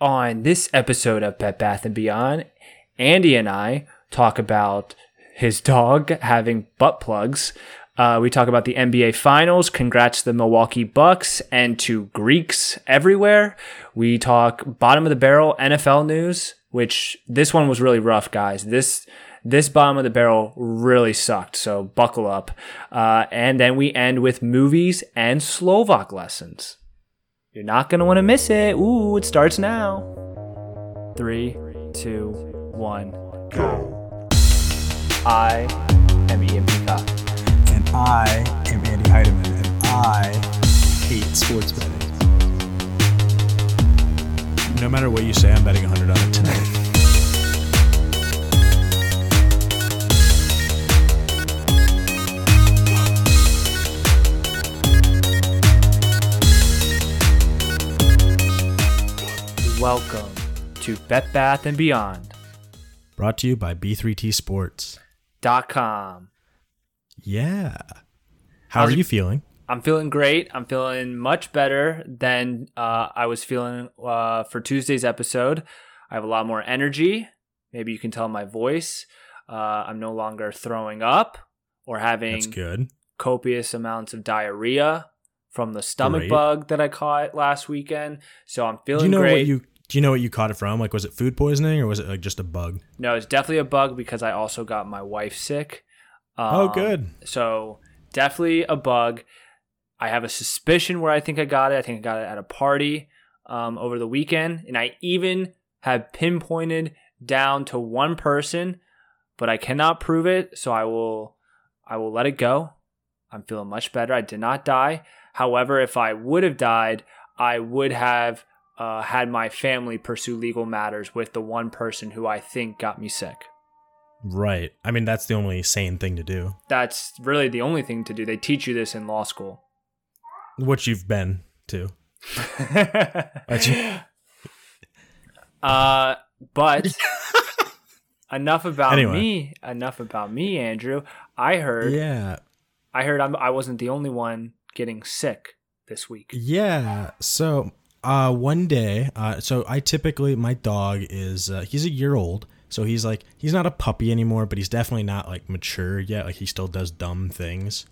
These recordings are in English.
On this episode of Bet Bath and Beyond, Andy and I talk about his dog having butt plugs. Uh, we talk about the NBA Finals. Congrats to the Milwaukee Bucks and to Greeks everywhere. We talk bottom of the barrel NFL news, which this one was really rough, guys. This this bottom of the barrel really sucked, so buckle up. Uh, and then we end with movies and Slovak lessons. You're not gonna want to miss it. Ooh, it starts now. Three, two, one, go. I am Ian Peacock. And I am Andy Heidemann, and I hate sports betting. No matter what you say, I'm betting 100 on it tonight. Welcome to Bet Bath and Beyond. Brought to you by B3T Sports. Dot com. Yeah. How How's are it- you feeling? I'm feeling great. I'm feeling much better than uh, I was feeling uh, for Tuesday's episode. I have a lot more energy. Maybe you can tell my voice. Uh, I'm no longer throwing up or having That's good. copious amounts of diarrhea from the stomach Great. bug that I caught last weekend. So I'm feeling Do you know great. what you do you know what you caught it from? Like was it food poisoning or was it like just a bug? no, it's definitely a bug because I also got my wife sick. oh Um, good. So definitely a bug. I have a suspicion where I think I got it. I think I got it at a party um, over the weekend, and I even have pinpointed down to one person, but I cannot prove it. So I will, I will let it go. I'm feeling much better. I did not die. However, if I would have died, I would have uh, had my family pursue legal matters with the one person who I think got me sick. Right. I mean that's the only sane thing to do. That's really the only thing to do. They teach you this in law school. Which you've been to. Uh, but enough about Anyway. me. Enough about me, Andrew. I heard. Yeah. I heard I'm, I wasn't the only one getting sick this week. Yeah. So uh one day, uh so I typically my dog is uh, he's a year old. So he's like he's not a puppy anymore, but he's definitely not like mature yet. Like he still does dumb things.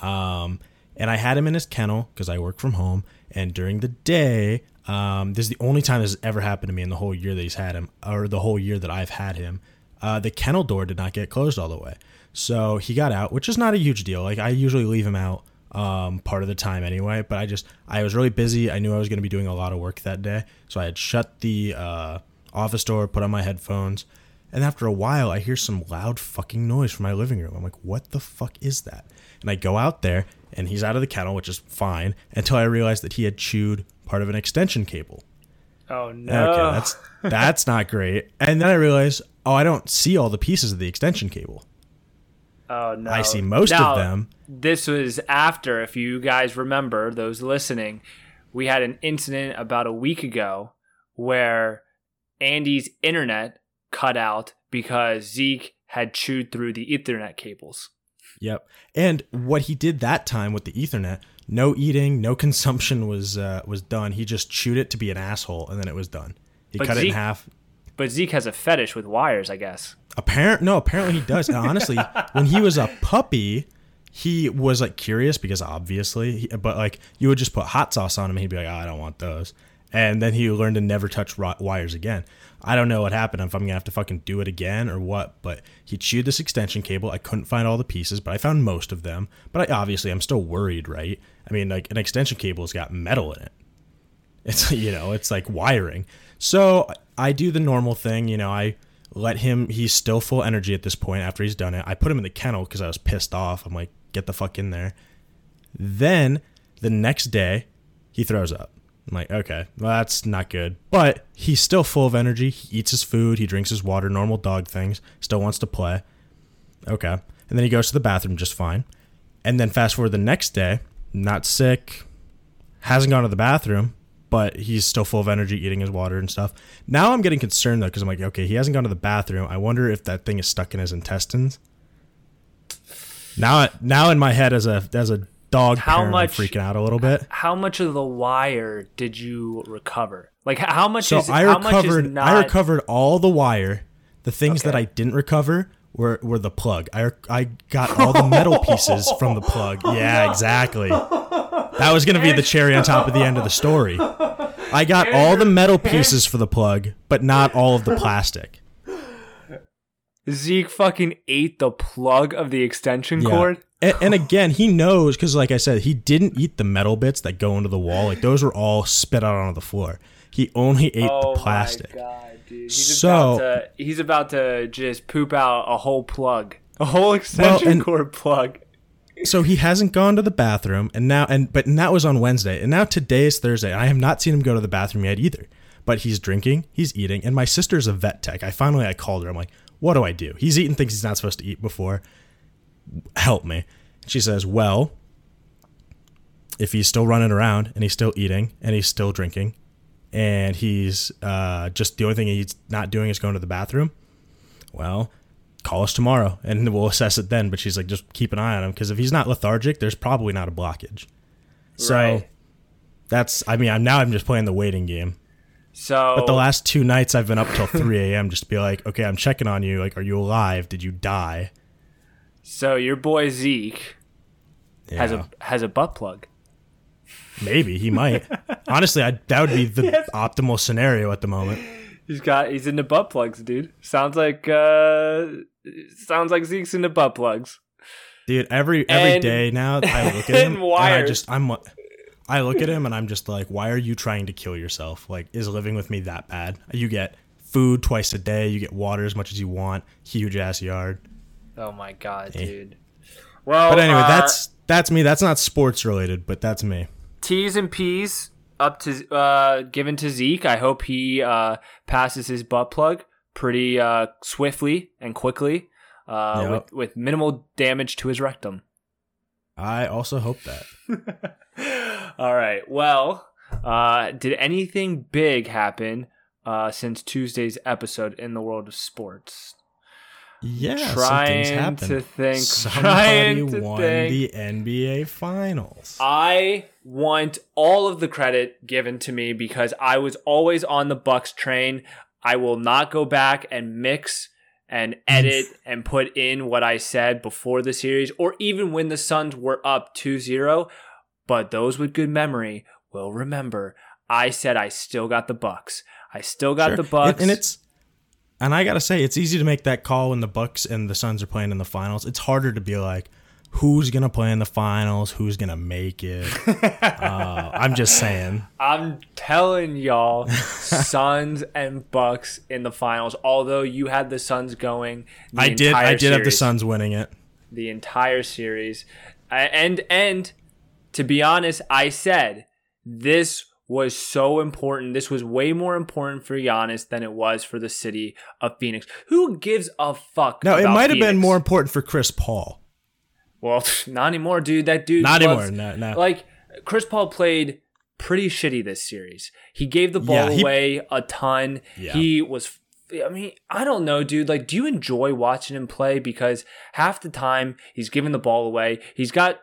Um and I had him in his kennel because I work from home. And during the day, um, this is the only time this has ever happened to me in the whole year that he's had him, or the whole year that I've had him. Uh, the kennel door did not get closed all the way, so he got out, which is not a huge deal. Like I usually leave him out um, part of the time anyway. But I just I was really busy. I knew I was going to be doing a lot of work that day, so I had shut the uh, office door, put on my headphones, and after a while, I hear some loud fucking noise from my living room. I'm like, what the fuck is that? And I go out there, and he's out of the kennel, which is fine, until I realized that he had chewed part of an extension cable. Oh no! Okay, that's that's not great. And then I realized, oh, I don't see all the pieces of the extension cable. Oh no! I see most Now, of them. This was after, if you guys remember, those listening, we had an incident about a week ago where Andy's internet cut out because Zeke had chewed through the Ethernet cables. Yep. And what he did that time with the Ethernet, no eating, no consumption was uh, was done. He just chewed it to be an asshole, and then it was done. He But cut it in half. But Zeke has a fetish with wires, I guess. Apparent no, apparently he does. Honestly, when he was a puppy, he was like curious because obviously, he, but like you would just put hot sauce on him, and he'd be like, oh, I don't want those. And then he learned to never touch wires again. I don't know what happened if I'm gonna have to fucking do it again or what, but he chewed this extension cable. I couldn't find all the pieces, but I found most of them. But I obviously I'm still worried, right? I mean, like an extension cable's got metal in it. It's you know, it's like wiring. So I do the normal thing, you know, I let him he's still full energy at this point after he's done it. I put him in the kennel because I was pissed off. I'm like, get the fuck in there. Then the next day, he throws up. I'm like, okay, well, that's not good. But he's still full of energy. He eats his food, he drinks his water, normal dog things, still wants to play. Okay. And then he goes to the bathroom just fine. And then fast forward the next day, not sick, hasn't gone to the bathroom, but he's still full of energy, eating his water and stuff. Now I'm getting concerned though, because I'm like, okay, he hasn't gone to the bathroom. I wonder if that thing is stuck in his intestines. Now, now in my head as a as a dog How parent, much- I'm freaking out a little bit. How much of the wire did you recover? Like how much So is I how much is recovered. not I recovered all the wire. The things that I didn't recover were were the plug. I I got all the metal pieces from the plug. Yeah, exactly. That was gonna be the cherry on top of the end of the story. I got all the metal pieces for the plug, but not all of the plastic. Zeke fucking ate the plug of the extension Yeah. cord. And, and again, he knows because, like I said, he didn't eat the metal bits that go into the wall. Like those were all spit out onto the floor. He only ate Oh the plastic. Oh my god, dude. He's So- about to he's about to just poop out a whole plug. A whole extension and- cord plug. So he hasn't gone to the bathroom and now and but and that was on Wednesday and now today is Thursday I have not seen him go to the bathroom yet either. But he's drinking, he's eating, and my sister's a vet tech. I finally I called her. I'm like, what do I do? He's eating things he's not supposed to eat before. Help me. She says, well, if he's still running around and he's still eating and he's still drinking and he's uh, just the only thing he's not doing is going to the bathroom, well, call us tomorrow and we'll assess it then. But she's like, just keep an eye on him because if he's not lethargic, there's probably not a blockage. So Right. that's, I mean, I'm now I'm just playing the waiting game. So But the last two nights I've been up till 3 a.m. just to be like, okay, I'm checking on you. Like, are you alive? Did you die? so your boy Zeke has a has a butt plug. Maybe he might. Honestly, I, that would be the optimal scenario at the moment. He's got he's into butt plugs, dude. Sounds like uh sounds like Zeke's into butt plugs. Dude, every every And- day now I look at him and and I just I'm I look at him and I'm just like, why are you trying to kill yourself? Like, is living with me that bad? You get food twice a day, you get water as much as you want, huge ass yard. Oh my god, dude. Well, But anyway, uh, that's that's me. That's not sports related, but that's me. T's and P's up to uh given to Zeke. I hope he uh passes his butt plug pretty uh swiftly and quickly. Uh Yep. with, with minimal damage to his rectum. I also hope that. All right. Well, uh did anything big happen uh since Tuesday's episode in the world of sports? Yeah, trying to think. Somebody trying to won think. the NBA Finals. I want all of the credit given to me because I was always on the Bucks train. I will not go back and mix and edit and put in what I said before the series or even when the Suns were up 2-0, but those with good memory will remember I said I still got the Bucks. I still got Sure. the Bucks. and, and it's and I gotta say, it's easy to make that call when the Bucks and the Suns are playing in the finals. It's harder to be like, who's gonna play in the finals, who's gonna make it. uh, I'm just saying. I'm telling y'all, Suns and Bucks in the finals. Although you had the Suns going, the I did. I did have the series. Suns winning it. the entire series. And and to be honest, I said this was so important. This was way more important for Giannis than it was for the city of Phoenix. Who gives a fuck? No, it might have been more important for Chris Paul. Well, not anymore, dude. That dude. Not loves- anymore. No, no. Like Chris Paul played pretty shitty this series. He gave the ball Yeah, he- away a ton. Yeah. He was I mean, I don't know, dude. Like, do you enjoy watching him play? Because half the time he's giving the ball away. He's got,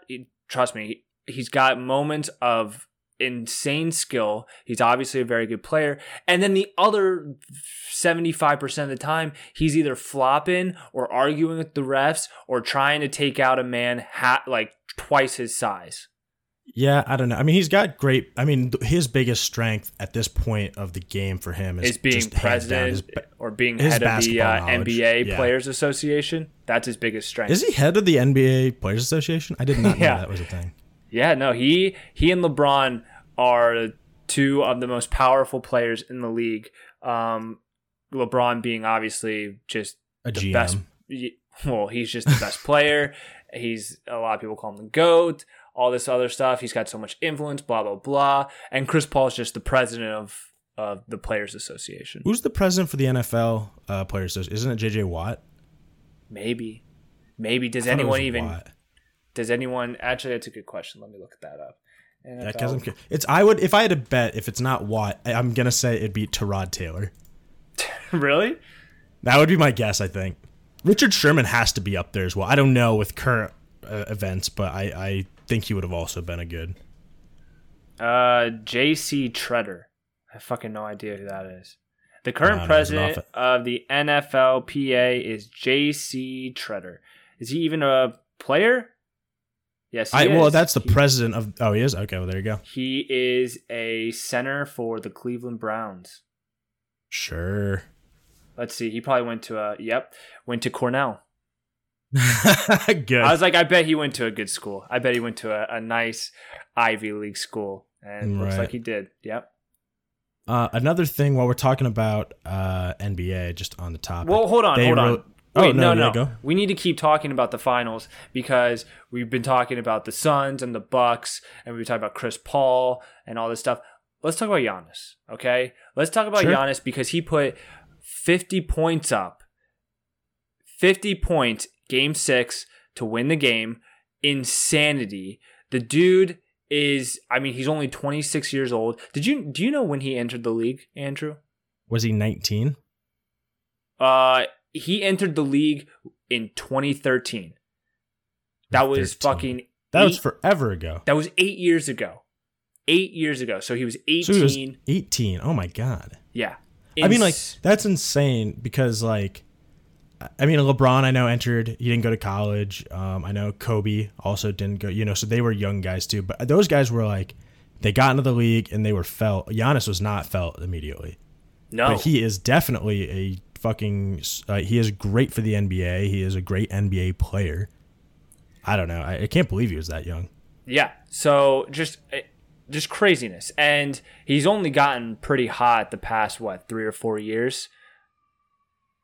trust me, he's got moments of insane skill. He's obviously a very good player. And then the other 75% of the time, he's either flopping or arguing with the refs or trying to take out a man ha- like twice his size. Yeah, I don't know. I mean, he's got great. I mean, his biggest strength at this point of the game for him is, Is being just hands down president his or being head of the uh. NBA Yeah. Players Association. That's his biggest strength. Is he head of the NBA Players Association? I did not know that was a thing. Yeah, no, he he and LeBron are two of the most powerful players in the league. Um, LeBron being obviously just A the GM. best. Well, he's just the best player. He's a lot of people call him the goat. All this other stuff. He's got so much influence. Blah blah blah. And Chris Paul is just the president of of the Players Association. Who's the president for the NFL uh, Players Association? Isn't it JJ Watt? Maybe, maybe does I thought it anyone even Watt. Does anyone actually? That's a good question. Let me look that up. Yeah, 'cause I'm it's I would if I had to bet if it's not Watt, I'm gonna say it'd be Tyrod Taylor. really? That would be my guess. I think Richard Sherman has to be up there as well. I don't know with current uh, events, but I, I think he would have also been a good. Uh, J.C. Tretter I have fucking no idea who that is. The current No, president of the NFLPA is J.C. Tretter. Is he even a player? Yes, I well, that's the He- president of. Oh, he is. Okay, well there you go. He is a center for the Cleveland Browns. Sure. Let's see. He probably went to a yep, went to Cornell. Good. I was like, I bet he went to a good school. I bet he went to a, a nice Ivy League school, and looks like he did. Yep. Uh, another thing while we're talking about uh, NBA, just on the topic. Well, hold on, hold on. Oh, Wait, no, no, no. go. We need to keep talking about the finals because we've been talking about the Suns and the Bucks, and we've been talking about Chris Paul and all this stuff. Let's talk about Giannis, okay? Let's talk about Sure. Giannis because he put 50 points up, 50 points, game six to win the game. Insanity. The dude is, I mean, he's only 26 years old. Did you, do you know when he entered the league, Andrew? Was he 19? Uh, he entered the league in 2013. That was 13. fucking. That was forever ago. That was eight years ago. Eight years ago. So he was 18. So he was 18. Oh my god. yeah. I mean, like that's insane because, like, I mean, LeBron I know entered. He didn't go to college. Um, I know Kobe also didn't go. You know, so they were young guys too. But those guys were like, they got into the league and they were felt. Giannis was not felt immediately, no. but he is definitely a fucking. Uh, he is great for the NBA. He is a great NBA player. I don't know. I, I can't believe he was that young. yeah. So just. eh, Just craziness. And he's only gotten pretty hot the past, what, three or four years?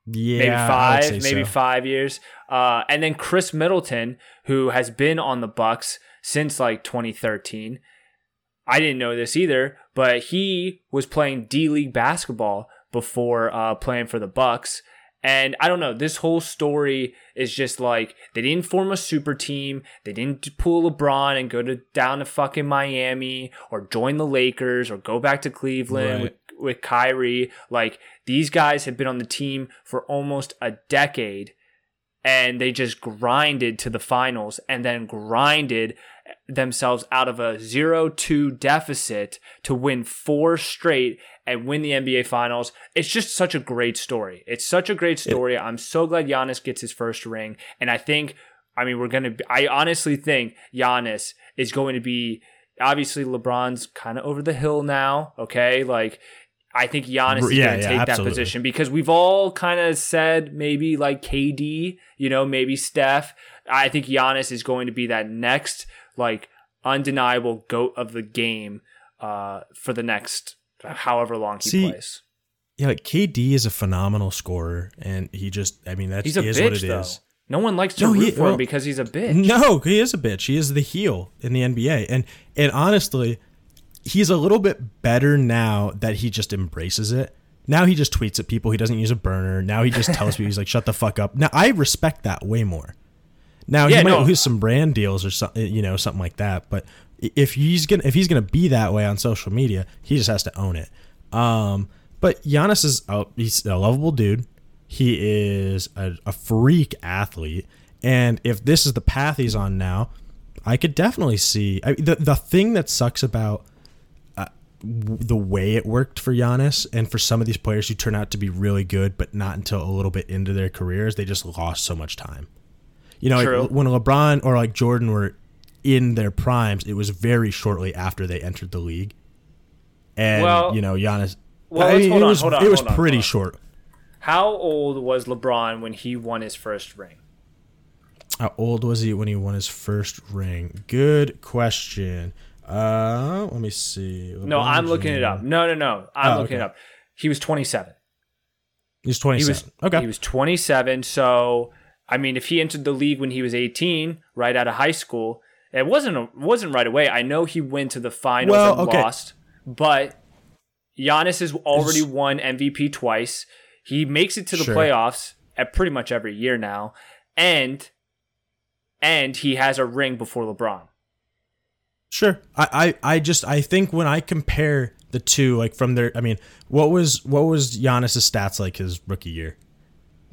Yeah, maybe five, maybe so. five years. Uh, and then Khris Middleton, who has been on the Bucks since like 2013. I didn't know this either, but he was playing D League basketball before uh, playing for the Bucks. And I don't know, this whole story is just like they didn't form a super team. They didn't pull LeBron and go to down to fucking Miami or join the Lakers or go back to Cleveland Right. with with Kyrie. Like these guys have been on the team for almost a decade and they just grinded to the finals and then grinded themselves out of a 0-2 deficit to win four straight and win the NBA finals. It's just such a great story. It's such a great story. I'm so glad Giannis gets his first ring and I think I mean we're going to I honestly think Giannis is going to be obviously LeBron's kind of over the hill now, okay? Like I think Giannis is Yeah, going to yeah, take that position because we've all kind of said maybe like KD, you know, maybe Steph. I think Giannis is going to be that next like undeniable goat of the game uh, for the next however long he See, plays. Yeah, like KD is a phenomenal scorer, and he just, I mean, that's He's a is bitch what it is. though. No one likes to No, he- root for well, him because he's a bitch. No, he is a bitch. He is the heel in the NBA, and and honestly, he's a little bit better now that he just embraces it. Now he just tweets at people. He doesn't use a burner. Now he just tells people he's like, "Shut the fuck up." Now I respect that way more. Now Yeah, he might no. lose some brand deals or something, you know, something like that. But if he's gonna if he's gonna be that way on social media, he just has to own it. Um, but Giannis is a, he's a lovable dude. He is a, a freak athlete, and if this is the path he's on now, I could definitely see I, the the thing that sucks about uh, the way it worked for Giannis and for some of these players who turn out to be really good, but not until a little bit into their careers, they just lost so much time. You know, like, when LeBron or like Jordan were in their primes, it was very shortly after they entered the league. And Well- you know, Giannis. Well, I mean, hold it on, was hold on, it was on, pretty short. How old was LeBron when he won his first ring? How old was he when he won his first ring? Good question. Uh, let me see. No, I'm looking it up. No, no, no. I'm Oh, looking it up. He was 27. He's He 27. was okay. He was 27. So, I mean, if he entered the league when he was 18, right out of high school, it wasn't a, wasn't right away. I know he went to the finals Well, and okay. lost, but Giannis has already won MVP twice. He makes it to the Sure. playoffs at pretty much every year now, and and he has a ring before LeBron. Sure. I, I, I just I think when I compare the two, like from their I mean, what was what was Giannis's stats like his rookie year?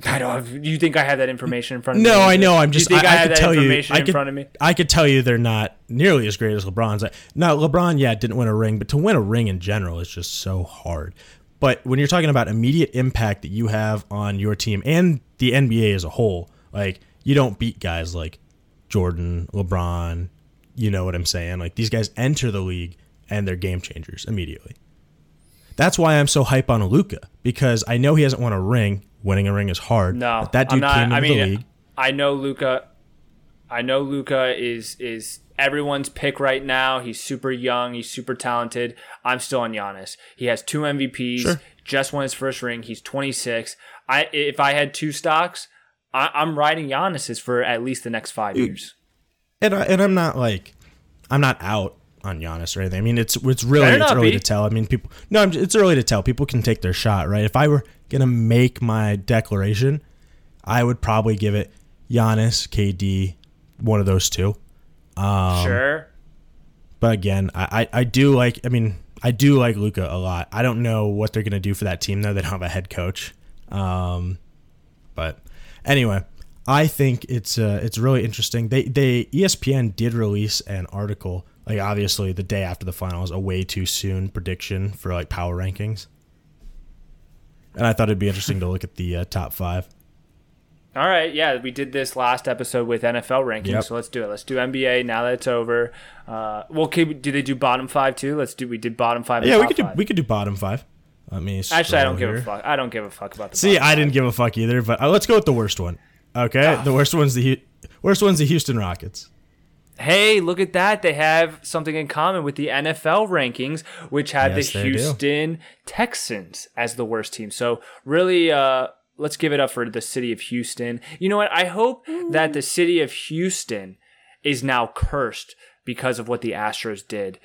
I don't have. You think I have that information in front of me? No, I know. I'm just. You think I, I, I have could that tell you. information I in could. front of me? I could tell you they're not nearly as great as LeBron's. Like, now, LeBron, yeah, didn't win a ring, but to win a ring in general is just so hard. But when you're talking about immediate impact that you have on your team and the NBA as a whole, like you don't beat guys like Jordan, LeBron. You know what I'm saying? Like these guys enter the league and they're game changers immediately. That's why I'm so hype on Luka because I know he hasn't won a ring. Winning a ring is hard. No, but that dude not. came into I mean, the league. I know Luka. I know Luka is is everyone's pick right now. He's super young. He's super talented. I'm still on Giannis. He has two MVPs. Sure. Just won his first ring. He's 26. I if I had two stocks, I, I'm riding Giannis's for at least the next five years. and I, and I'm not like I'm not out on Giannis or anything. I mean, it's it's really it's early be. to tell. I mean, people no, I'm, it's early to tell. People can take their shot, right? If I were gonna make my declaration, I would probably give it Giannis, KD, one of those two. Um, sure. But again, I, I, I do like. I mean, I do like Luka a lot. I don't know what they're gonna do for that team though. They don't have a head coach. Um, but anyway, I think it's uh, it's really interesting. They they ESPN did release an article, like obviously the day after the finals, is a way too soon prediction for like power rankings. And I thought it'd be interesting to look at the uh, top five. All right, yeah, we did this last episode with NFL rankings, Yep. so let's do it. Let's do NBA now that it's over. Uh, well, okay, do they do bottom five too? Let's do. We did bottom five. Yeah, we could do five. we could do bottom five. Let me Actually, I don't give a fuck. I don't give a fuck about the. See, I didn't give a fuck either, but uh, let's go with the worst one. Okay, the worst one's the worst one's the Houston Rockets. Hey, look at that! They have something in common with the NFL rankings, which had Yes, the they do. Houston Texans as the worst team. So really, uh, let's give it up for the city of Houston. You know what? I hope that the city of Houston is now cursed because of what the Astros did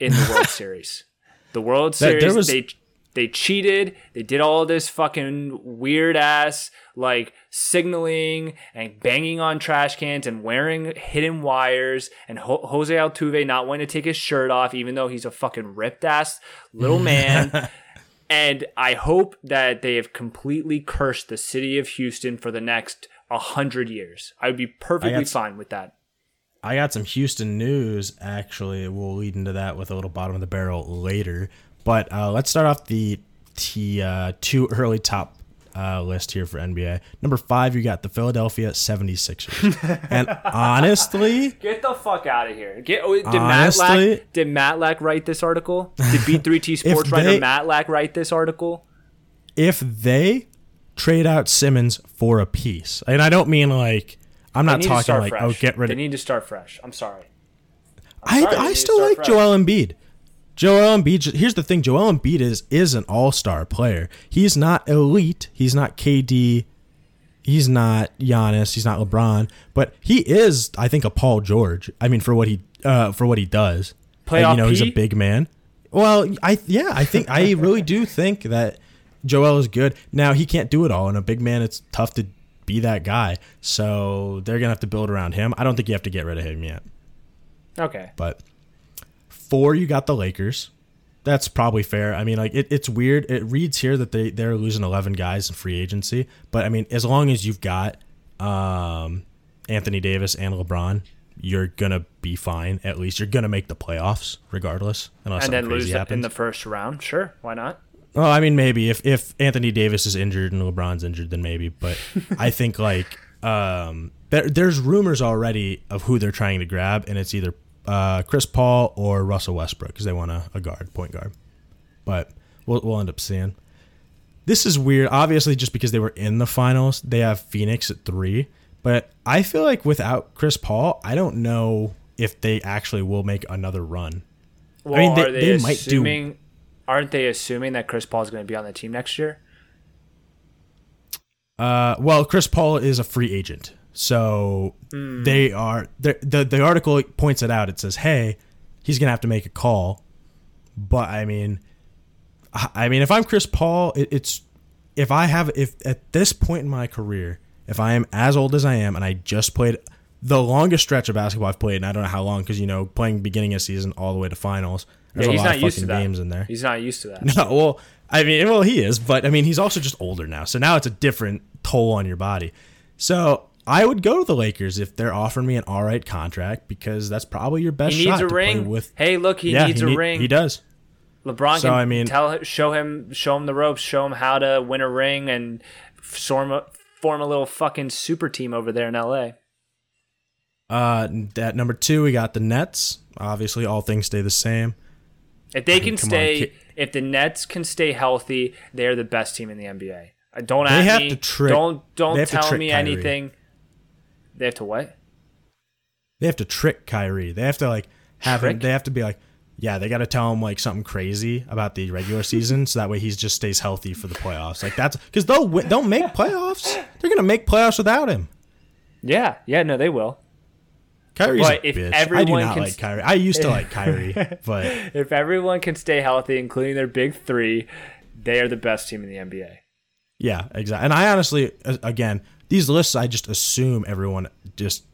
in the World Series. The World Series, there was- they they cheated. They did all this fucking weird ass like signaling and banging on trash cans and wearing hidden wires and Ho- Jose Altuve not wanting to take his shirt off even though he's a fucking ripped ass little man. and I hope that they have completely cursed the city of Houston for the next a hundred years. I would be perfectly fine with that. I got some Houston news. Actually, we'll lead into that with a little bottom of the barrel later. But uh, let's start off the t uh, two early top uh, list here for NBA. Number five, you got the Philadelphia 76ers. and honestly, Get the fuck out of here. Get, oh, did Honestly- Matlack did Matlack write this article? Did B3T sports writer they- Matlack write this article? if they trade out Simmons for a piece, and I don't mean like I'm not talking like fresh. oh get rid They of. need to start fresh. I'm sorry. I sorry, need I still like fresh. Joel Embiid. Joel Embiid. Here's the thing: Joel Embiid is is an all star player. He's not elite. He's not KD. He's not Giannis. He's not LeBron. But he is, I think, a Paul George. I mean, for what he uh, for what he does. Playoff you know, he's a big man. Well, I yeah, I think I really do think that Joel is good. Now he can't do it all, and a big man, it's tough to be that guy. So they're gonna have to build around him. I don't think you have to get rid of him yet. Okay. But four, you got the Lakers. That's probably fair. I mean, like it, it's weird. It reads here that they they're losing eleven guys in free agency, but I mean, as long as you've got um, Anthony Davis and LeBron, you're gonna be fine. At least you're gonna make the playoffs, regardless, unless And then lose it in the first round. Sure. Why not? Well, I mean, maybe if if Anthony Davis is injured and LeBron's injured, then maybe. But I think like um, there, there's rumors already of who they're trying to grab, and it's either uh, Chris Paul or Russell Westbrook because they want a, a guard, point guard. But we'll we'll end up seeing. This is weird. Obviously, just because they were in the finals, they have Phoenix at three. But I feel like without Chris Paul, I don't know if they actually will make another run. Well, mean, they- they, they might do- assuming? Aren't they assuming that Chris Paul is going to be on the team next year? Uh, well, Chris Paul is a free agent, so they are the the article points it out. It says, "Hey, he's gonna have to make a call," but I mean, I I mean, if I'm Chris Paul, it, it's if I have if at this point in my career, if I am as old as I am and I just played the longest stretch of basketball I've played, and I don't know how long because you know playing beginning of season all the way to finals, there's Yeah, he's not used to that. games in there. He's not used to that. No, well, I mean, well, he is, but I mean, he's also just older now. So now it's a different toll on your body. So I would go to the Lakers if they're offering me an all right contract because that's probably your best He shot needs a ring. with. hey, look, he yeah, needs he a need- ring. He does. LeBron So, can I mean- tell show him show him the ropes, show him how to win a ring, and form a, form a little fucking super team over there in LA. Uh, at number two, we got the Nets. Obviously, all things stay the same. If they can come on, stay, ki- if the Nets can stay healthy, they're the best team in the NBA. Uh, Don't They have me. to trick- don't don't they have to tell me Kyrie. anything. They have to what? They have to trick Kyrie. They have to like have him. They have to be like, yeah, they got to tell him like something crazy about the regular season, so that way he just stays healthy for the playoffs. Like that's because they'll win, they'll make playoffs. They're gonna make playoffs without him. Yeah, yeah, no, they will. Kyrie's But a if bitch. I do not like s- Kyrie. I used to like Kyrie, but If everyone can stay healthy, including their big three, they are the best team in the NBA. yeah, exactly. And I honestly, again, these lists, I just assume everyone just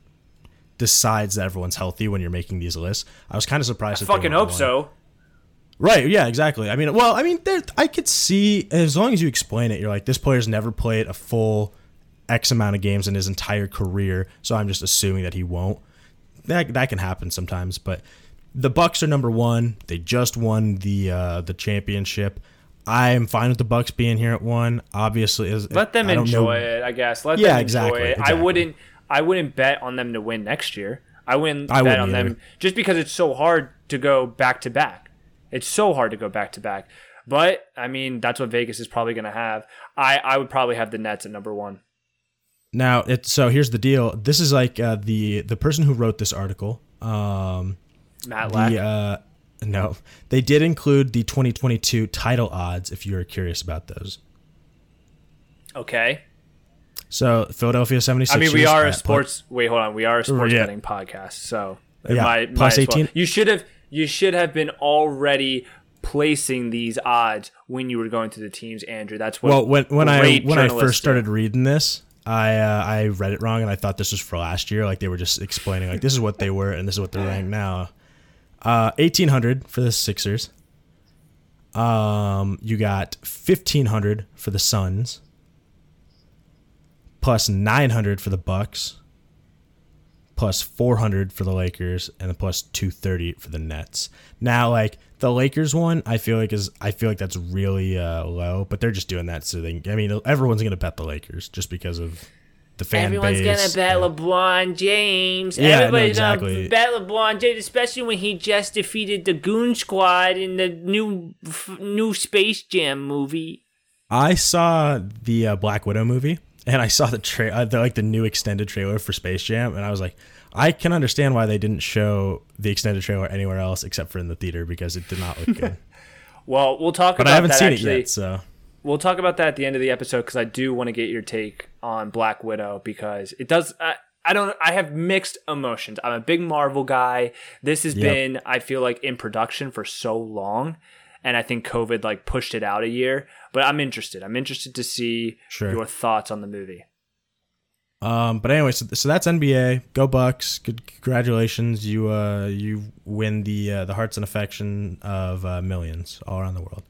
decides that everyone's healthy when you're making these lists. I was kind of surprised. that Fucking hope so. Right. Yeah. Exactly. I mean, well, I mean, there. I could see as long as you explain it, you're like, this player's never played a full X amount of games in his entire career, so I'm just assuming that he won't. That that can happen sometimes, but the Bucks are number one. They just won the uh, the championship. I am fine with the Bucks being here at one. Obviously, as- Let them enjoy know- it, I guess. Let Yeah, them enjoy exactly, it. I exactly. wouldn't I wouldn't bet on them to win next year. I wouldn't I bet wouldn't on them just because it's so hard to go back to back. It's so hard to go back to back. But I mean, that's what Vegas is probably going to have. I I would probably have the Nets at number 1. Now, it, so here's the deal. This is like uh, the the person who wrote this article. Um, Matt Lack. The uh, no, they did include the 2022 title odds. If you're curious about those, okay. so Philadelphia 76ers. I mean, we are a sports. Wait, hold on. We are a sports Yeah. betting podcast, so Yeah, might, plus might as well. 18. You should have. You should have been already placing these odds when you were going through the teams, Andrew. That's what. Well, when when I when I first started reading this, I uh, I read it wrong and I thought this was for last year. Like they were just explaining like this is what they were and this is what they're ranked now. Uh, 1800 for the Sixers. Um, you got 1500 for the Suns. Plus 900 for the Bucks. Plus 400 for the Lakers and plus 230 for the Nets. Now, like the Lakers one, I feel like is I feel like that's really uh, low, but they're just doing that so they. Can, I mean, everyone's gonna bet the Lakers just because of the fan Everyone's base. gonna bet and- LeBron James. Yeah, no, Everybody's exactly. gonna bet LeBron James, especially when he just defeated the Goon Squad in the new f- new Space Jam movie. I saw the uh, Black Widow movie, and I saw the tra- uh, the, like the new extended trailer for Space Jam, and I was like, I can understand why they didn't show the extended trailer anywhere else except for in the theater because it did not look good. Well, we'll talk but about I haven't that seen actually. it yet, so We'll talk about that at the end of the episode because I do want to get your take on Black Widow because it does. I, I don't. I have mixed emotions. I'm a big Marvel guy. This has Yep. been, I feel like, in production for so long, and I think COVID like pushed it out a year. But I'm interested. I'm interested to see Sure. your thoughts on the movie. Um, but anyway, so, so that's NBA. Go Bucks! Good, congratulations, you uh, you win the uh, the hearts and affection of uh, millions all around the world.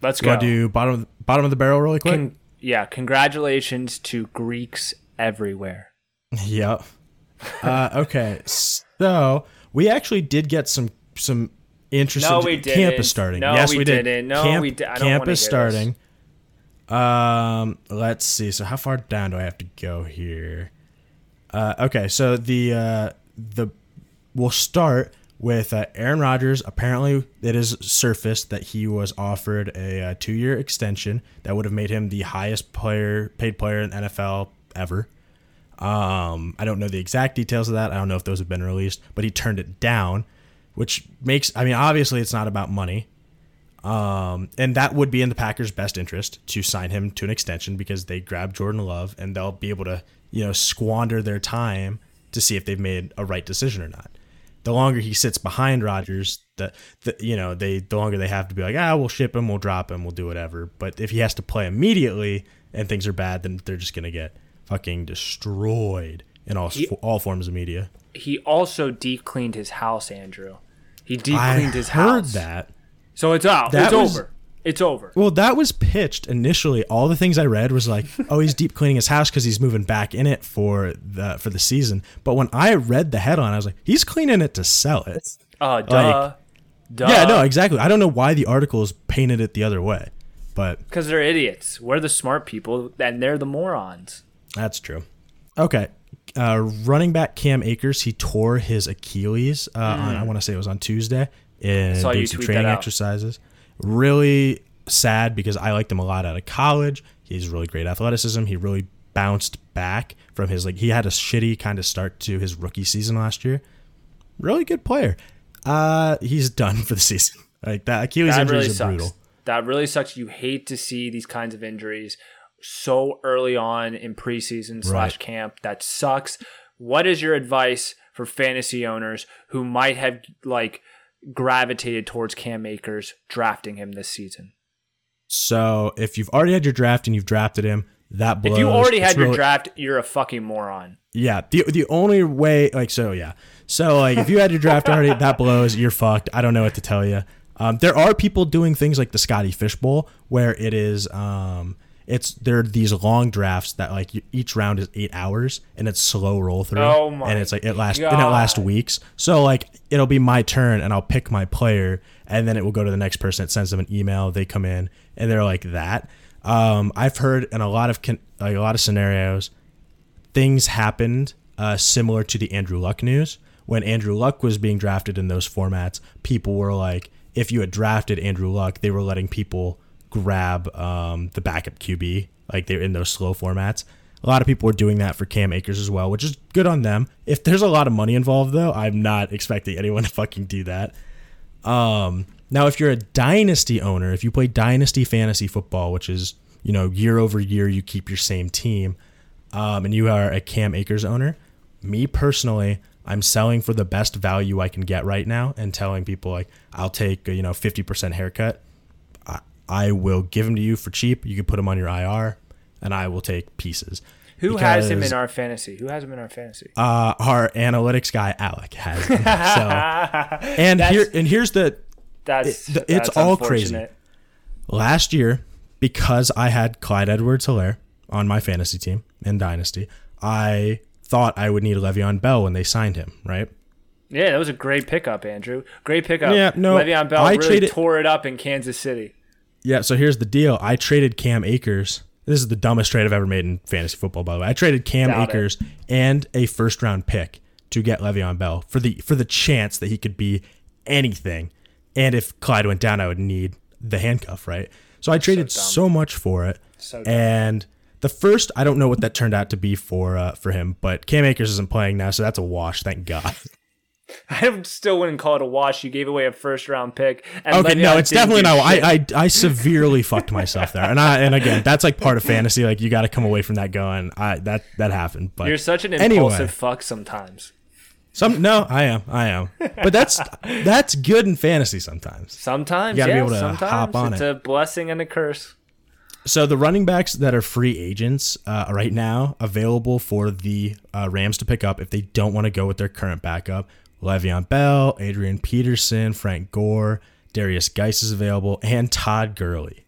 Let's You go. do bottom of the, bottom of the barrel really quick? Con- yeah, congratulations to Greeks everywhere. Yep. Uh, okay, so we actually did get some some interesting. No, we Camp didn't. is starting. No, yes, we we, did. didn't. No, camp, we di- camp is starting. Um, let's see. So how far down do I have to go here? Uh, okay, so the uh, the we'll start with uh, Aaron Rodgers. Apparently, it is surfaced that he was offered a, uh two year extension that would have made him the highest player paid player in NFL ever. Um, I don't know the exact details of that. I don't know if those have been released, but he turned it down, which makes I mean obviously it's not about money. Um, and that would be in the Packers' best interest to sign him to an extension because they grab Jordan Love and they'll be able to, you know, squander their time to see if they've made a right decision or not. The longer he sits behind Rodgers, the, the you know, they the longer they have to be like, ah, we'll ship him, we'll drop him, we'll do whatever. But if he has to play immediately and things are bad, then they're just gonna get fucking destroyed in all all forms of media. He also deep cleaned his house, Andrew. He deep cleaned his heard house. that. So it's out. That it's was- over. It's over. Well, that was pitched initially. All the things I read was like, oh, he's deep cleaning his house because he's moving back in it for the for the season. But when I read the headline, I was like, he's cleaning it to sell it. Uh, duh. duh. Yeah, no, exactly. I don't know why the articles painted it the other way, but Because they're idiots. We're the smart people, and they're the morons. that's true. Okay, uh, running back Cam Akers, he tore his Achilles. Uh, on, I want to say it was on Tuesday in Saw doing some training exercises. Really sad because I liked him a lot out of college. He's really great athleticism. He really bounced back from his like he had a shitty kind of start to his rookie season last year. Really good player. Uh, he's done for the season. Like that Achilles That injuries really are sucks. brutal. That really sucks. You hate to see these kinds of injuries so early on in preseason slash Right. camp. That sucks. What is your advice for fantasy owners who might have like gravitated towards Cam Akers drafting him this season? So if you've already had your draft and you've drafted him, that blows. If you already It's had your really- draft, you're a fucking moron. Yeah, the the only way like so yeah. So like if you had your draft already, that blows. You're fucked. I don't know what to tell you. Um, there are people doing things like the Scotty Fishbowl, where it is um it's there are these long drafts that like you, each round is eight hours and it's slow roll through Oh my and it's like it lasts and it lasts weeks. So like it'll be my turn and I'll pick my player and then it will go to the next person. It sends them an email. They come in and they're like that. Um, I've heard in a lot of con- like a lot of scenarios things happened uh, similar to the Andrew Luck news. When Andrew Luck was being drafted in those formats, people were like, if you had drafted Andrew Luck, they were letting people grab um, the backup QB, like they're in those slow formats. A lot of people are doing that for Cam Akers as well, which is good on them. If there's a lot of money involved, though, I'm not expecting anyone to fucking do that. Um, now, if you're a dynasty owner, if you play dynasty fantasy football, which is you know year over year you keep your same team, um, and you are a Cam Akers owner, me personally, I'm selling for the best value I can get right now, and telling people like I'll take a, you know 50% haircut. I, will give them to you for cheap. You can put them on your IR, and I will take pieces. Who has him in our fantasy? Who has him in our fantasy? uh, our analytics guy Alec has him. so, and here and here's the That's it- th- it's that's all crazy. last year because I had Clyde Edwards-Helaire on my fantasy team in Dynasty, I thought I would need Le'Veon Bell when they signed him, right? Yeah, that was a great pickup, Andrew. Great pickup. Yeah, no, Le'Veon Bell I really traded- tore it up in Kansas City. Yeah, so here's the deal. I traded Cam Akers. This is the dumbest trade I've ever made in fantasy football, by the way. I traded Cam Doubt it. Akers and a first round pick to get Le'Veon Bell for the for the chance that he could be anything. And if Clyde went down, I would need the handcuff, right? So I traded dumb. so, much for it. So and the first, I don't know what that turned out to be for uh, for him, but Cam Akers isn't playing now, so that's a wash. Thank God. I still wouldn't call it a wash. You gave away a first round pick. And Okay, no, it's definitely not. I, I I severely fucked myself there, and I and again, that's like part of fantasy. Like you got to come away from that going. I that that happened, but You're such an Anyway. impulsive fuck sometimes. some no, I am, I am, but that's that's good in fantasy sometimes. Sometimes, You gotta be able to sometimes hop on it's it. a blessing and a curse. So the running backs that are free agents uh, right now available for the uh, Rams to pick up if they don't want to go with their current backup. Le'Veon Bell, Adrian Peterson, Frank Gore, Darius Geis is available, and Todd Gurley.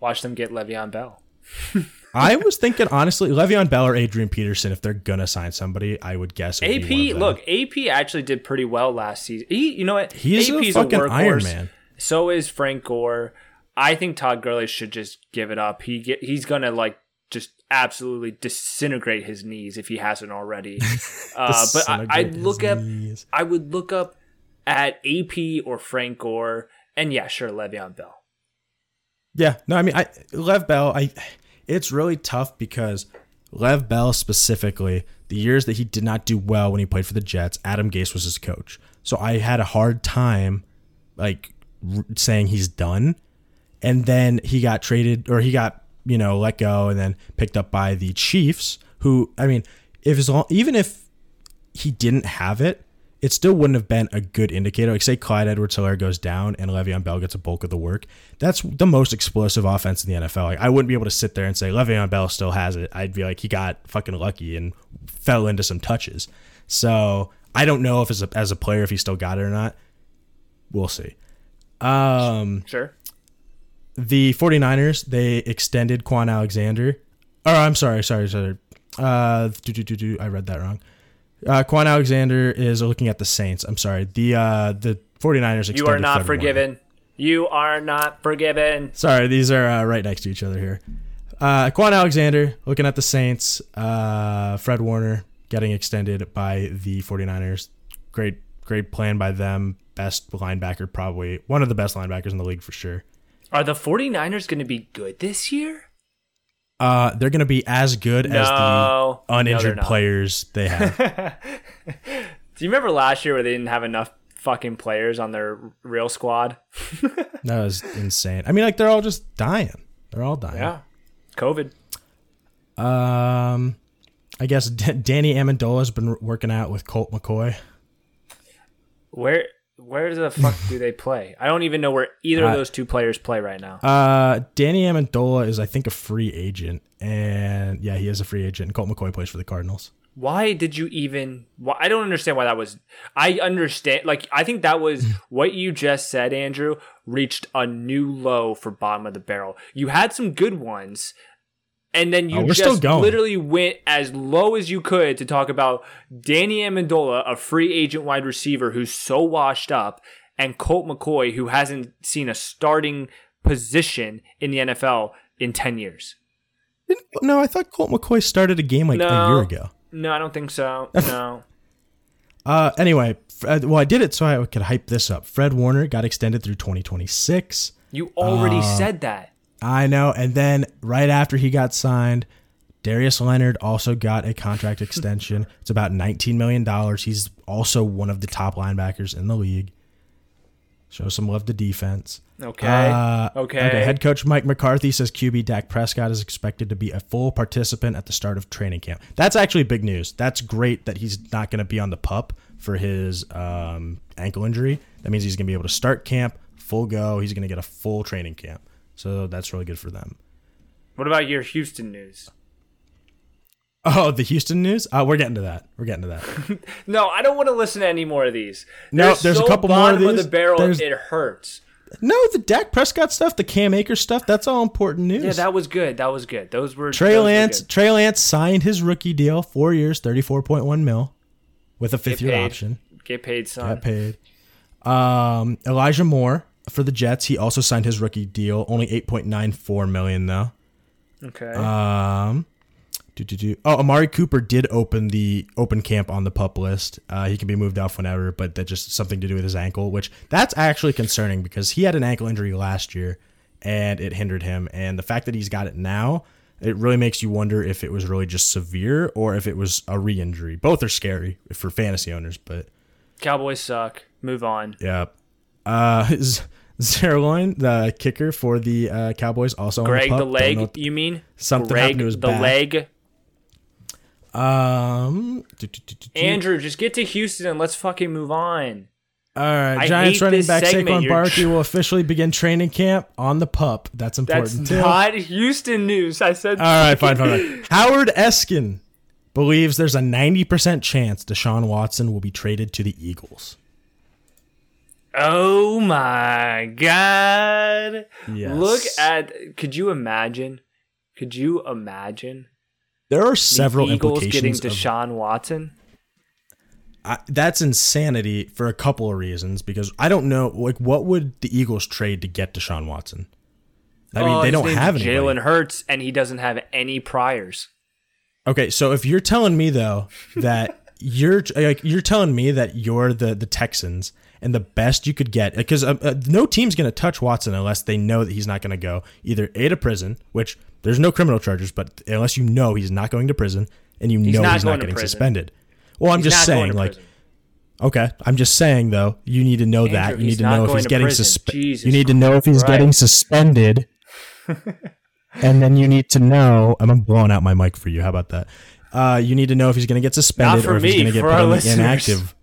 Watch them get Le'Veon Bell. I was thinking honestly, Le'Veon Bell or Adrian Peterson, if they're gonna sign somebody, I would guess. AP, look, AP actually did pretty well last season. He, you know what? He's a AP's fucking workhorse. Iron Man. So is Frank Gore. I think Todd Gurley should just give it up. He get, he's gonna like just absolutely disintegrate his knees if he hasn't already. uh, but I, I Disintegrate look up. knees. I would look up at AP or Frank Gore, and yeah, sure, Le'Veon Bell. Yeah, no, I mean, I Lev Bell. I it's really tough because Lev Bell specifically, the years that he did not do well when he played for the Jets, Adam Gase was his coach. So I had a hard time, like r- saying he's done. And then he got traded, or he got you know let go, and then picked up by the Chiefs. Who I mean, if as long, even if he didn't have it, it still wouldn't have been a good indicator. Like say Clyde Edwards-Helaire goes down and Le'Veon Bell gets a bulk of the work. That's the most explosive offense in the NFL. Like I wouldn't be able to sit there and say Le'Veon Bell still has it. I'd be like he got fucking lucky and fell into some touches. So I don't know if as a as a player if he still got it or not. We'll see. Um, Sure. The 49ers, they extended Kwon Alexander. Oh, I'm sorry, sorry, sorry. Uh, do, do, do, do, I read that wrong. Uh, Kwon Alexander is looking at the Saints. I'm sorry. The uh, the 49ers extended You are not Warner. forgiven. You are not forgiven. Sorry, these are uh, right next to each other here. Uh, Kwon Alexander looking at the Saints. Uh, Fred Warner getting extended by the 49ers. Great, great plan by them. Best linebacker, probably one of the best linebackers in the league for sure. Are the 49ers going to be good this year? Uh, they're going to be as good as the No, uninjured not. players they have. Do you remember last year where they didn't have enough fucking players on their real squad? that was insane. I mean, like they're all just dying. They're all dying. Yeah. COVID. Um, I guess D- Danny Amendola has been working out with Colt McCoy. Where where the fuck do they play? I don't even know where either of Uh, those two players play right now. Uh, Danny Amendola is, I think, a free agent, and yeah, he is a free agent. Colt McCoy plays for the Cardinals. Why did you even why, I don't understand why that was I understand like I think that was what you just said Andrew reached a new low for bottom of the barrel. You had some good ones and then you Oh, just literally went as low as you could to talk about Danny Amendola, a free agent wide receiver who's so washed up, and Colt McCoy, who hasn't seen a starting position in the NFL in 10 years. No, I thought Colt McCoy started a game like a year ago. No, I don't think so. No. Uh, anyway, well, I did it so I could hype this up. Fred Warner got extended through 2026. You already Uh, said that. I know. And then right after he got signed, Darius Leonard also got a contract extension. It's about $19 million. He's also one of the top linebackers in the league. Show some love to defense. Okay. Uh, okay. Head coach Mike McCarthy says QB Dak Prescott is expected to be a full participant at the start of training camp. That's actually big news. That's great that he's not going to be on the pup for his um, ankle injury. That means he's going to be able to start camp full go. He's going to get a full training camp. So that's really good for them. What about your Houston news? Oh, the Houston news? Uh, we're getting to that. We're getting to that. No, I don't want to listen to any more of these. No, They're there's a couple more of these. the barrel, There's- it hurts. no, the Dak Prescott stuff, the Cam Akers stuff, that's all important news. Yeah, that was good. That was good. Those were Trey those were Lance, good. Trey Lance signed his rookie deal, four years, thirty-four point one mil, with a fifth year paid. option. Get paid, son. Got paid. Um, Elijah Moore for the Jets. He also signed his rookie deal, only eight point nine four million though. Okay. Um, do, do, do. Oh, Amari Cooper did open the open camp on the pup list. Uh, he can be moved off whenever, but that just something to do with his ankle, which that's actually concerning because he had an ankle injury last year and it hindered him. And the fact that he's got it now, it really makes you wonder if it was really just severe or if it was a re-injury. Both are scary for fantasy owners, but Cowboys suck. Move on. yeah. Uh, Zuerlein, the kicker for the uh, Cowboys, also on Greg, the, pup. the leg. what- You mean Something Greg, happened to his the back. leg. Um, do, do, do. Andrew, just get to Houston and let's fucking move on. All right, Giants running back segment. Saquon You're- Barkley will officially begin training camp on the pup. That's That's important too. not Houston news. I said. All right, fine, fine, fine. Howard Eskin believes there's a 90% chance Deshaun Watson will be traded to the Eagles. Oh my god! Yes. Look at. Could you imagine? Could you imagine There are the several Eagles getting implications. of- Deshaun Watson? I, that's insanity for a couple of reasons because I don't know like what would the Eagles trade to get Deshaun Watson? I mean, Oh, they don't have anybody. Jalen Hurts, and he doesn't have any priors. Okay, so if you're telling me though that you're like you're telling me that you're the the Texans and the best you could get because uh, uh, no team's going to touch Watson unless they know that he's not going to go either a to prison, which there's no criminal charges, but unless you know he's not going to prison and you know not he's not getting prison. suspended. Well, I'm He's just saying, like, prison. okay, I'm just saying though, you need to know Andrew, that you need to know if he's getting suspended. You need to know if he's getting suspended. and then you need to know. I'm blowing out my mic for you. How about that? Uh, you need to know if he's going to get suspended or if he's going to get for put on the inactive.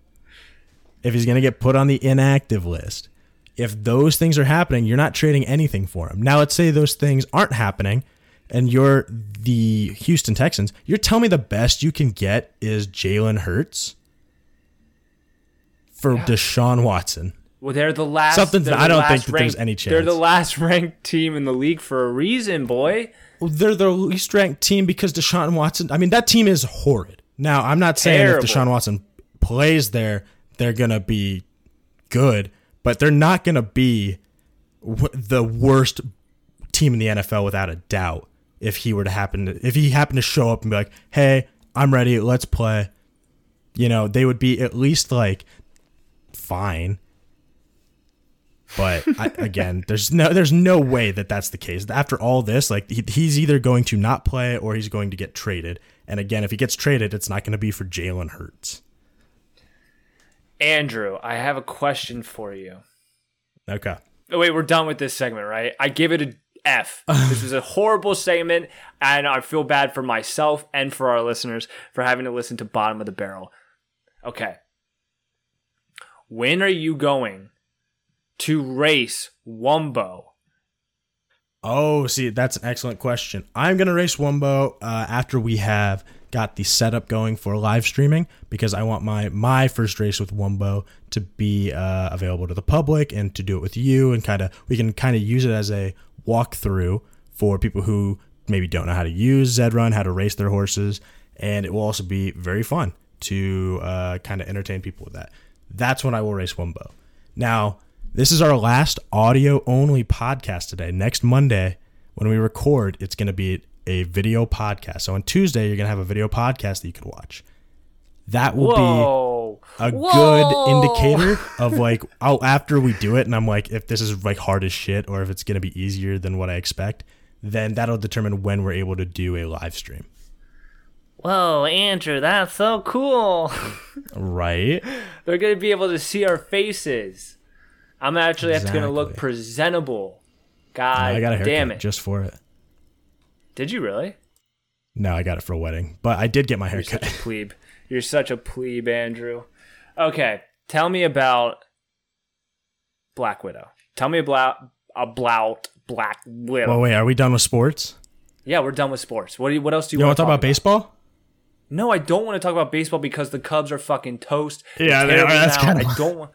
If he's going to get put on the inactive list. If those things are happening, you're not trading anything for him. Now, let's say those things aren't happening, and you're the Houston Texans. You're telling me the best you can get is Jalen Hurts for Deshaun Watson. Well, they're the last. Something- they're I don't think that there's any chance. They're the last ranked team in the league for a reason, boy. Well, they're the least ranked team because Deshaun Watson. I mean, that team is horrid. Now, I'm not saying Terrible. if Deshaun Watson plays there, they're gonna be good, but they're not gonna be w- the worst team in the NFL without a doubt. If he were to happen, to, if he happened to show up and be like, "Hey, I'm ready. Let's play," you know, they would be at least like fine. But I, again, there's no there's no way that that's the case. After all this, like he, he's either going to not play or he's going to get traded. And again, if he gets traded, it's not going to be for Jalen Hurts. Andrew, I have a question for you. Okay. Oh, wait, we're done with this segment, right? I give it a F. this was a horrible segment, and I feel bad for myself and for our listeners for having to listen to Bottom of the Barrel. Okay. When are you going to race Wumbo? Oh, see, that's an excellent question. I'm gonna race Wumbo uh, after we have got the setup going for live streaming because I want my my first race with Wumbo to be uh, available to the public and to do it with you and kind of we can kind of use it as a walkthrough for people who maybe don't know how to use Zed Run, how to race their horses, and it will also be very fun to uh, kind of entertain people with that. That's when I will race Wumbo. Now, this is our last audio only podcast today. Next Monday, when we record, it's going to be a video podcast. So on Tuesday, you're going to have a video podcast that you can watch. That will Whoa. be a Whoa. good indicator of like, I'll, after we do it, and I'm like, if this is like hard as shit or if it's going to be easier than what I expect, then that'll determine when we're able to do a live stream. Whoa, Andrew, that's so cool. Right? They're going to be able to see our faces. I'm actually to going to look presentable. God I got a damn it. just for it. Did you really? No, I got it for a wedding, but I did get my You're haircut. such a plebe. You're such a plebe, Andrew. Okay, tell me about Black Widow. Tell me about about Black Widow. well, wait, are we done with sports? yeah, we're done with sports. What do you, What else do you, You want want to talk about baseball? No, I don't want to talk about baseball because the Cubs are fucking toast. Yeah, they are. That's kinda- I don't want.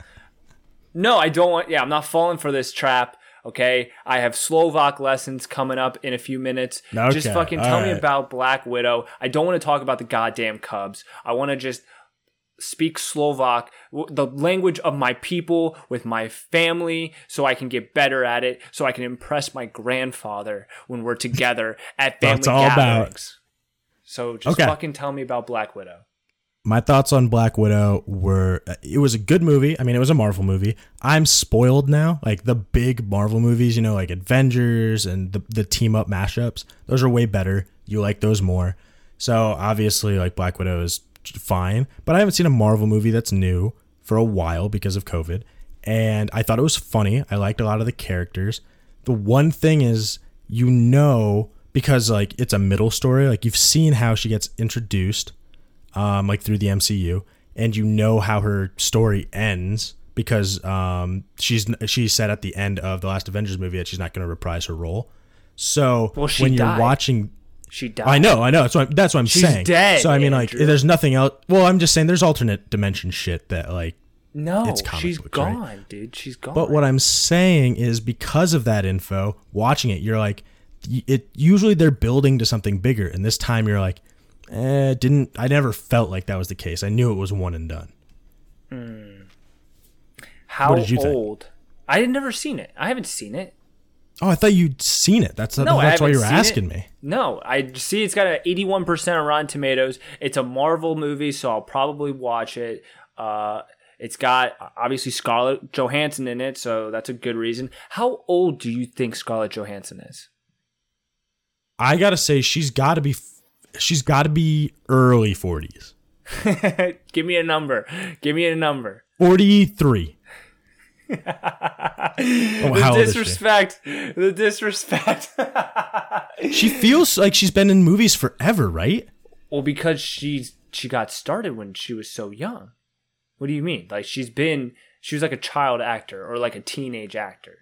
No, I don't want. Yeah, I'm not falling for this trap. Okay, I have Slovak lessons coming up in a few minutes. Just fucking tell me about Black Widow. I don't want to talk about the goddamn Cubs. I want to just speak Slovak, the language of my people with my family, so I can get better at it, so I can impress my grandfather when we're together at family That's all about. gatherings. So just Okay. fucking tell me about Black Widow. My thoughts on Black Widow were uh, it was a good movie. I mean, it was a Marvel movie. I'm spoiled now. Like the big Marvel movies, you know, like Avengers and the, the team up mashups, those are way better. You like those more. So obviously, like Black Widow is fine, but I haven't seen a Marvel movie that's new for a while because of COVID. And I thought it was funny. I liked a lot of the characters. The one thing is, you know, because like it's a middle story, like you've seen how she gets introduced um, like through the MCU, and you know how her story ends because um, she's she said at the end of the last Avengers movie that she's not going to reprise her role. So Well, when you're watching, She died. I know, I know. That's what I'm, that's what I'm She's saying. dead, So I mean, like, there's nothing else. Well, I'm just saying there's alternate dimension shit that like. No, It's comic she's books, right? gone, dude. She's gone. But what I'm saying is because of that info, watching it, you're like, it. Usually they're building to something bigger, and this time you're like, eh, didn't. I never felt like that was the case. I knew it was one and done. How what did you think? old? I had never seen it. I haven't seen it. Oh, I thought you'd seen it. That's No, that's why you were seen asking it. me. No, I see it's got an 81% on Rotten Tomatoes. It's a Marvel movie, so I'll probably watch it. Uh, it's got obviously Scarlett Johansson in it, so that's a good reason. How old do you think Scarlett Johansson is? I gotta say, she's got to be, she's got to be early forties, Give me a number. Give me a number. forty three. oh, the how old is disrespect. The disrespect. She feels like she's been in movies forever, right? Well, because she's she got started when she was so young. What do you mean? Like she's been she was like a child actor or like a teenage actor.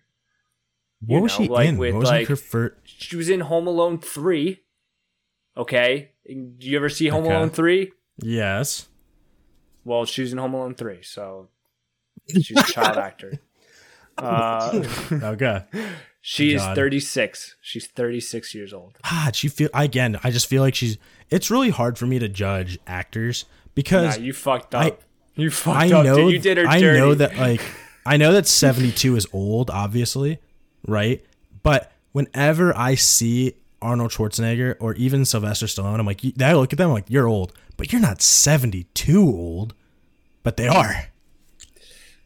What You was know, she like in? with, What was like- her first? She was in Home Alone 3. Okay? Do you ever see Home Okay. Alone 3? Yes. Well, she's in Home Alone 3, so she's a child actor. Uh, Okay. she is 36. She's 36 years old. Ah, she feel again. I just feel like she's. It's really hard for me to judge actors Nah, because you fucked up. I- you fucked I up, know dude. You did her I dirty. know that like I know that 72 is old, obviously, right? But whenever I see Arnold Schwarzenegger or even Sylvester Stallone, I'm like, I look at them I'm like, you're old, but you're not 72 old. But they are.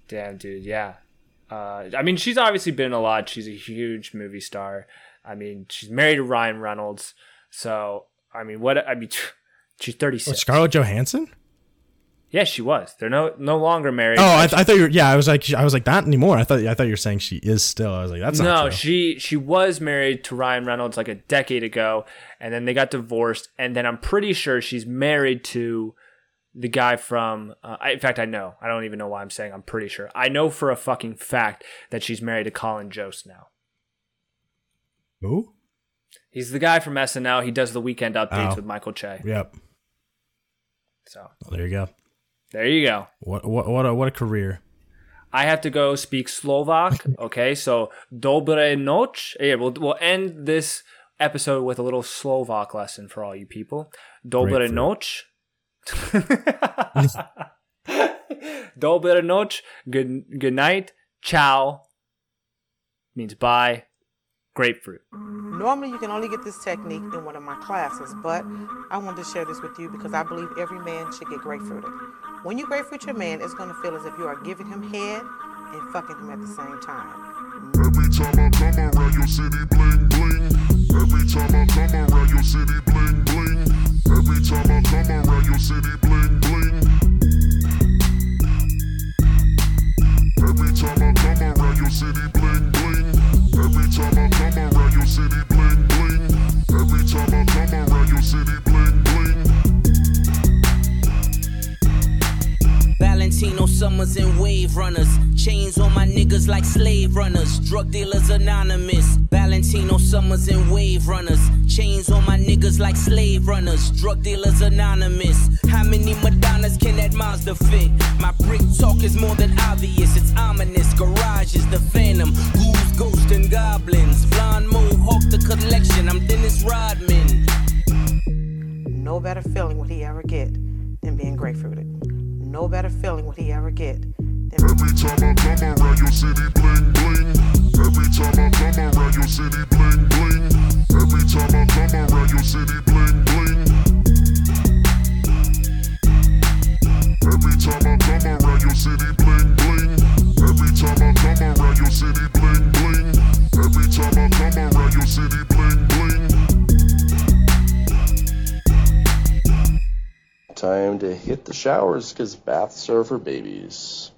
Damn, dude. Yeah. Uh, I mean, she's obviously been a lot. She's a huge movie star. I mean, she's married to Ryan Reynolds. So, I mean, what? I mean, she's 36. What, Scarlett Johansson? Yeah, she was. They're no no longer married. Oh, I, th- I thought you were. Yeah, I was like, I was like, that anymore. I thought, I thought you were saying she is still. I was like, that's no, not true. she she was married to Ryan Reynolds like a decade ago, and then they got divorced, and then I'm pretty sure she's married to the guy from. Uh, I, in fact, I know. I don't even know why I'm saying. I'm pretty sure. I know for a fucking fact that she's married to Colin Jost now. Who? He's the guy from SNL. He does the weekend updates Oh. with Michael Che. Yep. So Well, there you go. There you go. What what what a what a career. I have to go speak Slovak. Okay, so dobre noc. Yeah, we'll we'll end this episode with a little Slovak lesson for all you people. Dobre noc. dobre noc. Good good night. Ciao means bye. Grapefruit. Normally, you can only get this technique in one of my classes, but I wanted to share this with you because I believe every man should get grapefruited. When you grapefruit your man, it's to feel as if you are giving him head and fucking him at the same time. Every time I come around your city, bling bling. Every time I come around your city, bling bling. Drug dealers anonymous. Valentino Summers and Wave Runners. Chains on my niggas like slave runners. Drug dealers anonymous. How many Madonnas can that Mazda fit? Baths are for babies.